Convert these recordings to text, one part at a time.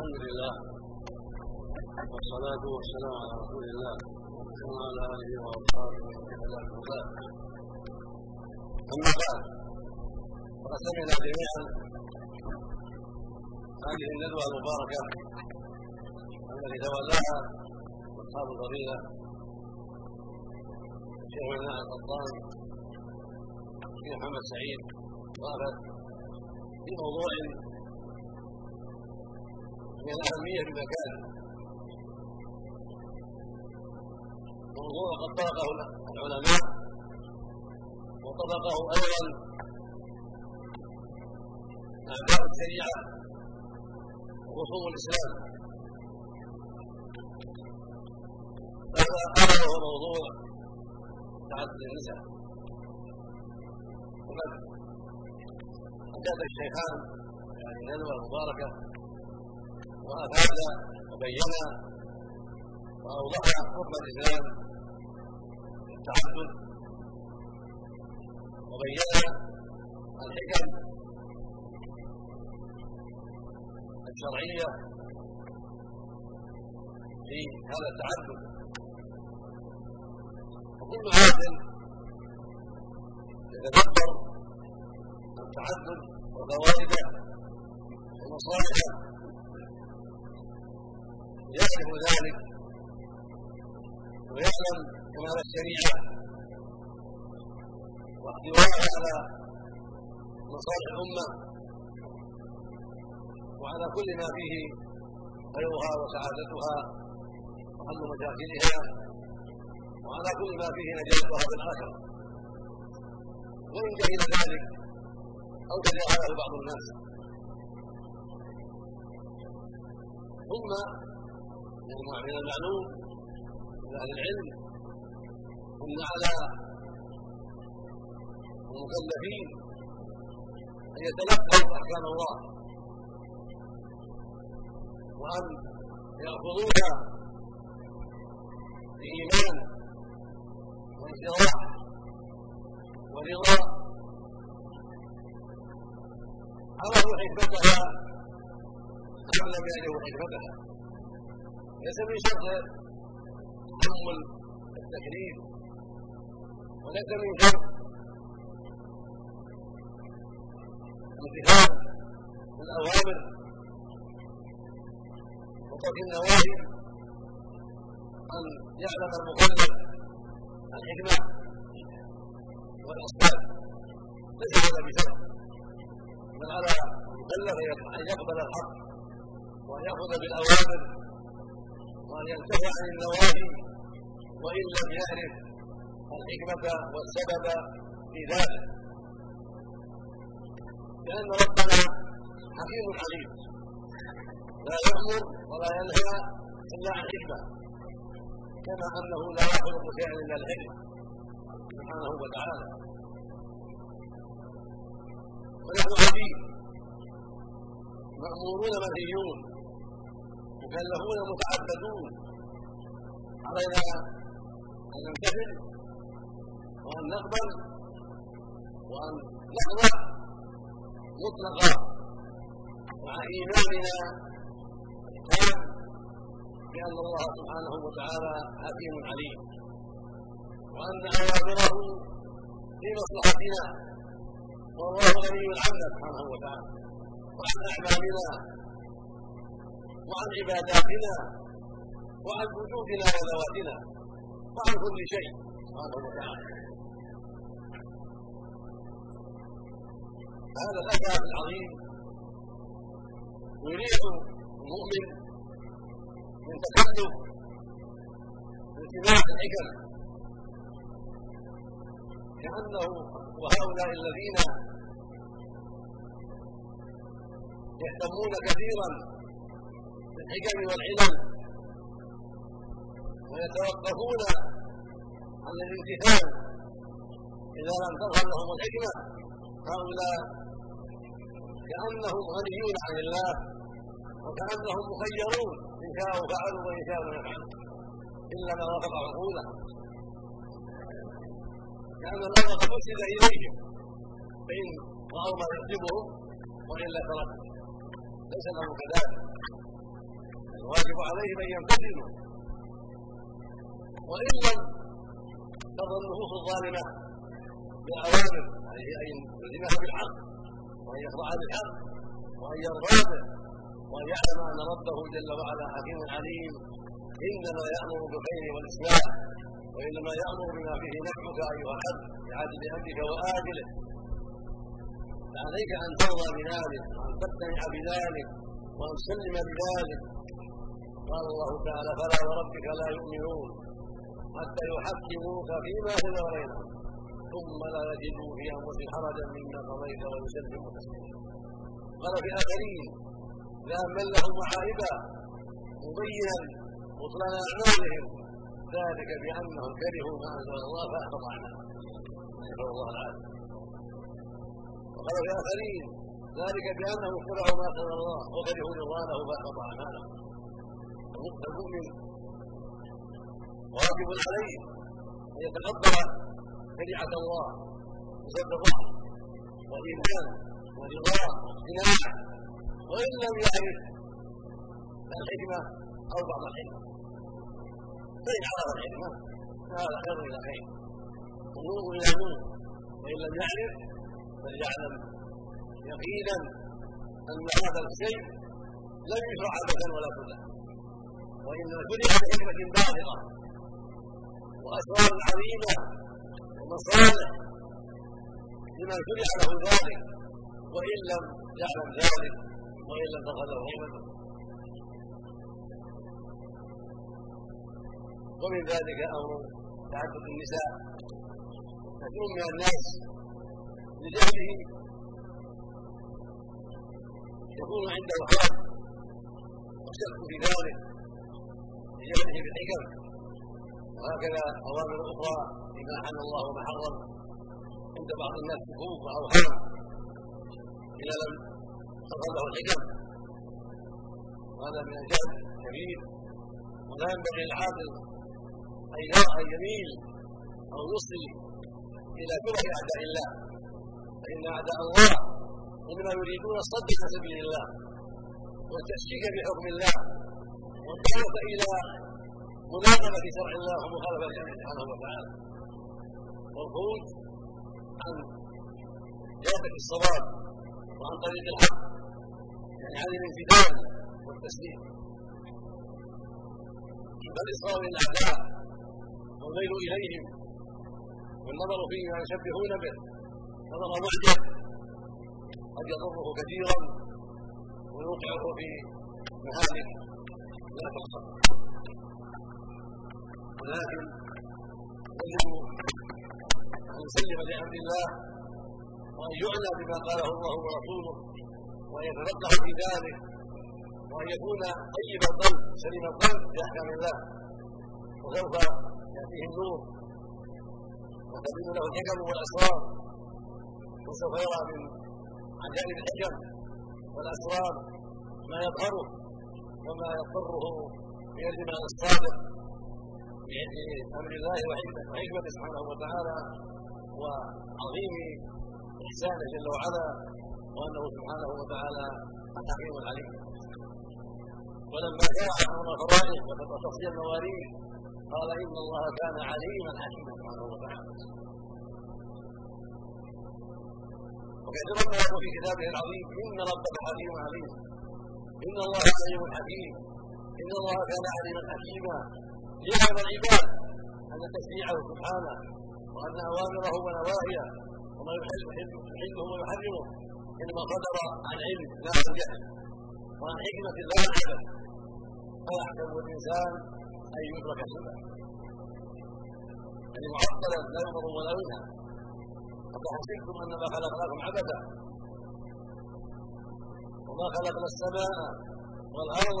الحمد لله. والصلاة والسلام على رسول الله وعلى آله وأصحابه ومن والاه. أما بعد فقد سمعنا جميعا هذه الندوة المباركة التي تولاها أصحاب الفضيلة الشيخ مناع القطان محمد سعيد وافد في موضوع من الأهمية بمكانه موضوع قد طبقه العلماء وطبقه أيضا أعداء الشريعة وخصوم الإسلام. هذا هذا هو موضوع تعدد النساء وقد أجاب الشيخان يعني الندوة المباركة وافاد وبين واوضح حكم الإسلام في التعدد وبين الحكم الشرعية في هذا التعدد. وكل عاقل يتدبر التعدد وفوائده ومصالحه. يعرف ذلك ويعلم كمال الشريعة واحتوائها على مصالح الأمة وعلى كل ما فيه خيرها وسعادتها وحل مشاكلها وعلى كل ما فيه نجاتها في الآخرة. وإن جهل ذلك أو تجاهله بعض الناس. ثم من المعلوم لأهل العلم أن على المكلفين أن يتلقوا أحكام الله وأن يأخذوها بإيمان وانشراح ورضا. عرفوا حكمتها أم لم يعرفوا حكمتها. ليس من شرط تحمل التكليف وليس من شرط امتثال الأوامر. وترك النواهي أن يعلم المكلف الحكمه والاسباب ليس هذا بشرط بل على المكلف أن يقبل الحق وأن يأخذ بالأوامر وأن ينتهي عن النواهي وإن لم يعرف الحكمة والسبب في ذلك. لأن ربنا حكيم عليم. لا يأمر ولا ينهى إلا عن حكمة. كما أنه لا يخلق شيئا إلا الحكمة. سبحانه وتعالى. ونحن عبيد مأمورون منهيون مكلفون متعبدون علينا أن نمتثل وأن نقبل وأن نخضع مطلقا مع إيماننا التام بأن الله سبحانه وتعالى حكيم عليم وأن اوامره في مصلحتنا والله غني عنا سبحانه وتعالى وعن اعمالنا وعن عباداتنا وعن وجودنا وذواتنا وعن كل شيء. سبحانه وتعالى. هذا الاساس العظيم يريد المؤمن من تكلف التماس الحكم. كأنه وهؤلاء الذين يهتمون كثيرا الحكم والعلل ويتوقفون عن الامتثال إذا لم تظهر لهم الحكمة هؤلاء كأنهم غنيون عن الله وكأنهم مخيرون. إن شاءوا فعلوا وإن شاءوا لم يفعلوا. إلا ما وافق عقولهم كان الامر قد ارسل إليهم. فإن رأوا ما يعجبهم وإلا تركوا ليس الامر كذلك. الواجب عليهم أن يمتثلوا وإن لم ترضى النفوس الظالمه بالاوامر عليه ان يلزمها بالحق وأن يخضع بالحق وأن يرضى به وأن يعلم أن ربه جل وعلا حكيم عليم إنما يأمر بالخير والإصلاح وإنما يأمر بما فيه نفعك أيها العبد بعدل امرك وآجله. فعليك أن ترضى بذلك وأن تقتنع بذلك وأن تسلم بذلك. قال الله تعالى فلا وربك لا يؤمنون حتى يحكموك فيما شجر بينهم ثم لا يجدوا في أنفسهم حرجا مما قضيت ويسلموا تسليما. قال في اخرين ذاما لهم وعائبا مبينا بطلان أعمالهم. ذلك بأنهم كرهوا ما أنزل الله فاحبط اعمالهم نسأل الله العافية. وقال في اخرين ذلك بأنهم اتبعوا ما أنزل الله وكرهوا رضوانه فاحبط اعمالهم المؤمن واجب عليه أن يتقبل شريعة الله بصدق وايمان ورضاه واقتناع وإن لم يعرف الحكمة أو بعض الحكمه فإن عرف الحكمة فهذا خير إلى خير ونور إلى نور وإن لم يعرف فليعلم. يقينا أن هذا الشيء لم يشرع ابدا ولا كله وانما شرع بحكمة بالغه وأسرار عظيمة ومصالح لمن شرع له ذلك. وإن لم يعلم ذلك وإن لم تخذ حكمته ومن ذلك أمر تعدد النساء. كثير من الناس لجهله. يكون عنده حرج وشك في ذلك. لجهله بالحكم وهكذا أوامر أخرى فيما أحل الله وما حرم عند بعض الناس شكوك واوهام اذا لم تظهر له الحكم وهذا من الجهل كبير ولا ينبغي للعاقل أن ان يميل أو يصل إلى كره أعداء الله. فإن أعداء الله انما يريدون الصد عن سبيل الله. والتشكيك بحكم الله. والدعوة إلى مناقبة شرع الله ومخالفة شرعه سبحانه وتعالى. والخروج عن جادة الصواب وعن طريق الحق. يعني عن الانفداد والتسليم. فالإصرار للأعداء والميل إليهم. والنظر فيما يشبهون به. نظر معجب قد يضره كثيرا ويوقعه في مهالك لا ولكن يجب أن يسلم لأمر الله وأن يعنى بما قاله الله ورسوله وأن يتفقه في ذلك وأن يكون طيب القلب سليم القلب باحكام الله. وسوف يأتيه النور وتبين له الحكم والأسرار. وسوف يرى من عجائب الحكم والأسرار ما يظهره. وما يضطره من الصادق بامر الله وحكمته سبحانه وتعالى وعظيم إحسانه جل وعلا وأنه سبحانه وتعالى حكيم عليم. ولما شرع أمر الفرائض وتفصيل المواريث قال إن الله كان عليما حكيما سبحانه وتعالى. ما في كتابه العظيم إن ربك حكيم عليم. إن الله عليم حكيم. إن الله كان عليما حكيما. ليعلم العباد أن تشريعه سبحانه وأن أوامره ونواهيه. وما يحل يحله ويحرمه إنما صدر عن علم لا عن جهل وعن حكمة لا عن عبث فيحسب الإنسان أن يدرك سبا يعني معطلا لا يؤمر ولا ينهى. قد حسبتم انما خلقناكم عبثا؟ وما خلقنا السماء والأرض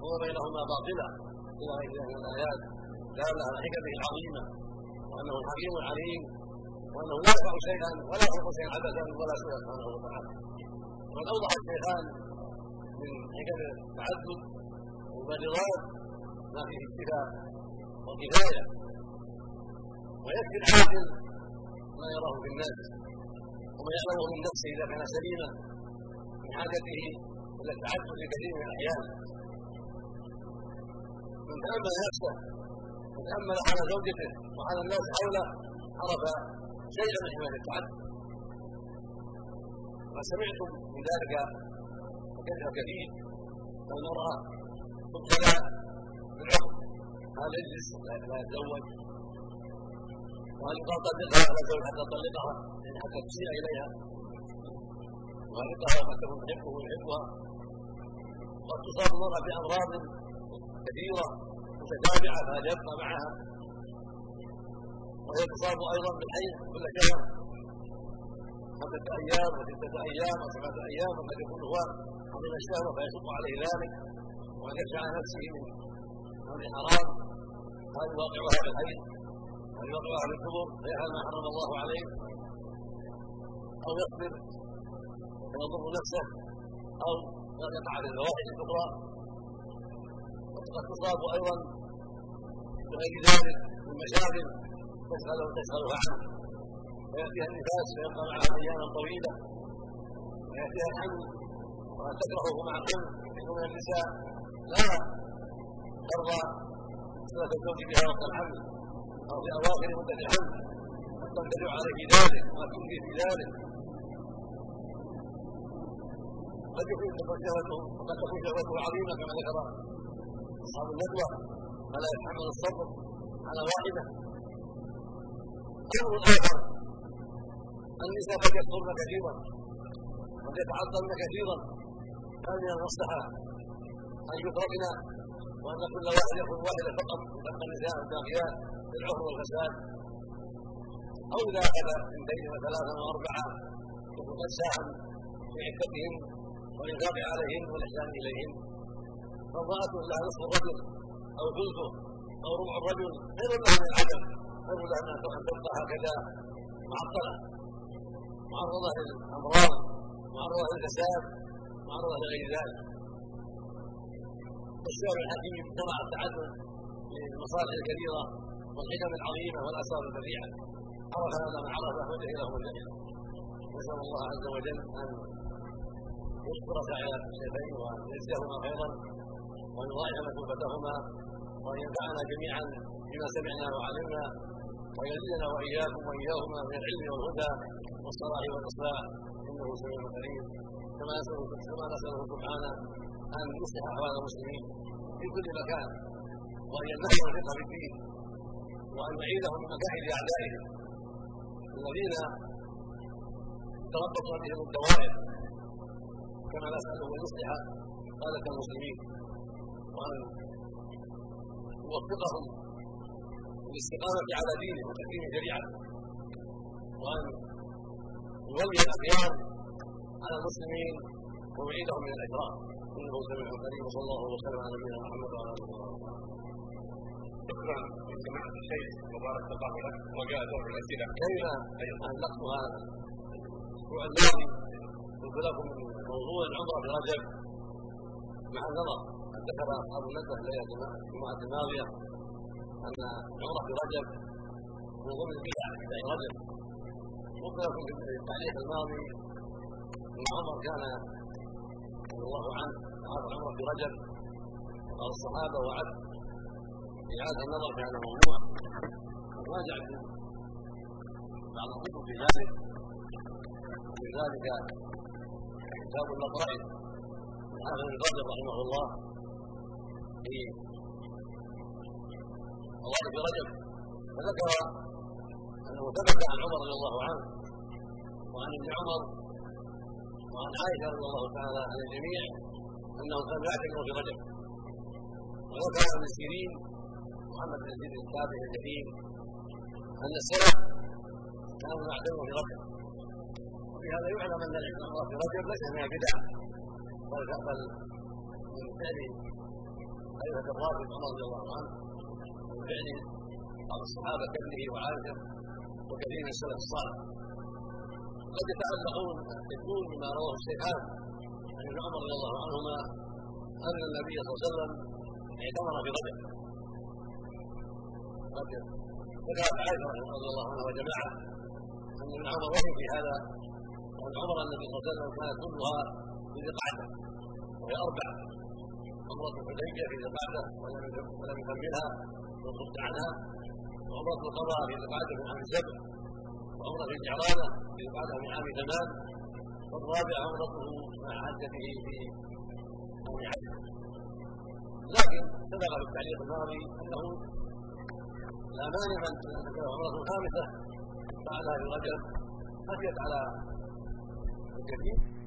وما بينهما باطلا. إلى غير من الآيات. داله على حكمه العظيمة وأنه الحكيم العليم وأنه لا يفعل شيئا ولا يخلق شيئا عبثا ولا سوءا سبحانه وتعالى. وقد أوضح الشيخان من حكم التعدد والمبررات ما فيه اتفاق وكفايه ويكفي العاقل ما يراه في الناس وما يعلمه من نفسه إذا كان سليما. حاجته إلى في كثير من الأحيان. من تأمل نفسه وتامل حال زوجته وحال الناس حوله عرف شيئا من حمايه التعدد وسمعتم من ذلك وكثر كثير المراه تبتلى بالعقد هل يجلس لا يتزوج. وهل يقال على زوج حتى طلقها حتى تسيء إليها. وهل يقال حتى تحبه ويحبها قد تصاب المراه بامراض كثيره متتابعه فهل يبقى معها وهي تصاب أيضا بالحيض كل شهر خمسه أيام وسته أيام وسبعه أيام وقد يكون هو عظيم الشهوه فيشق عليه ذلك وان يدفع نفسه من حرام هل يواقعها بالحيض هل يواقعها بالكبر فيفعل ما حرم الله عليه أو يصبر ويضر نفسه أو يقع في الفواحش الكبرى. وقد تصاب أيضا بغير ذلك من مشاغل تشغله تشغلها عنه. وياتيها النفاس فيبقى معها اياما طويلة. وياتيها الحمل وقد تكرهه مع الحمل من النساء لا ترضى صله الزوج بها وقت الحمل أو في أواخر مدة الحمل قد تمتنع عليه ذلك وقد تنفي في ذلك. قد يكون شهوته وقد تكون شهوته عظيمة كما ذكر أصحاب الندوة فلا يتحمل الصبر على واحدة. أمر آخر. النساء قد يكثرن كثيرا. قد يتعظمن كثيرا. هل من المصلحة أن يتركن وأن كل واحد يكون واحدة فقط وتبقى النساء الباقيات للعهر والفساد. أو إذا أخذ اثنتين وثلاثا واربعه يكون قد ساهم في عدتهم والانفاق عليهن والإحسان اليهن فامراه لها نصف الرجل أو ثلثه أو ربع الرجل خير لها من العدم. خير لها من ان تبقى هكذا معطله معرضه للامراض معرضه للفساد معرضه لغير ذلك والشعر الحكيم شرع التعدد للمصالح الكبيره والحكم العظيمة والاثار البديعه عرف هذا من عرف وجهله من جهله نسأل الله عز وجل أن يشكر سعي الشيخين ويجزيهما خيرا وإن يضاعف مثوبتهما وإن ينفعنا جميعا بما سمعنا وعلمنا ويزيدنا وإياكم وإياهما من العلم والهدى والصلاح والإصلاح إنه سميع كريم كما نساله كما نساله سبحانه أن يصلح أحوال المسلمين في كل مكان وأن يمنحهم الفقه في الدين وأن يعيدهم من مكائد أعدائهم. الذين تربص بهم الدوائر كما نساله ان يصلح قاده المسلمين. وان يوفقهم للاستقامة على دينه وتكريم شريعته وان يولي الاخيار على المسلمين ويعيدهم من الاجرام إنه سميع كريم وصلى الله وسلم على نبينا محمد وعلى آله وصحبه شكرا لسماحه الشيخ مبارك الله لك وجاء دور الأسئلة. كلمه علقتها الأسبوع الماضي قلت لكم موضوع العمره في رجب. مع النظر ذكر أصحاب الندوه ليلة الجمعه الماضية أن العمره في رجب من ضمن البدع في رجب قلت لكم في التعليق الماضي أن عمر كان رضي الله عنه عاد العمره في رجب. وقال الصحابة وعد اعاده النظر كان ممنوع وراجع بعض الكتب في ذلك. وفي ذلك كتاب الاقرأ حافظ بن رجب رحمه الله. في فوائد رجب فذكر أنه ثبت عن عمر رضي الله عنه وعن ابن عمر وعن عائشة رضي الله تعالى عن الجميع انهم كانوا يعتكفون في رجب وذكر ابن سيرين محمد بن سيرين التابعي الجليل. أن السلف كانوا يعتكفون في رجب وفي هذا يعلم أن العمره في رجب ليس من البدع. بل بل من فعل خليفه الراشد عمر رضي الله عنه ومن فعل بعض الصحابة كابنه وعائشه وكثير من السلف الصالح. قد يتعلقون يكون بما رواه الشيخان عن ابن عمر رضي الله عنهما أن النبي صلى الله عليه وسلم اعتمر في رجب رجب ذكرت عائشه رضي الله عنها وجماعة أن ابن عمر وهم في هذا وان عمر النبي صلى الله عليه وسلم كانت كلها في ذي قعده وهي أربعة. عمرة الحديبية في ذي القعدة ولم يكملها وصد عنها. وعمرة القضاء في ذي القعدة من عام سبع وعمرة الجعرانة في ذي القعدة من عام ثمان والرابعة عمرته مع حجته في عام عشر لكن سبق في التعليق الماضي أنه لا مانع من تكون عمرة خامسة فعلها في رجب خشيت على David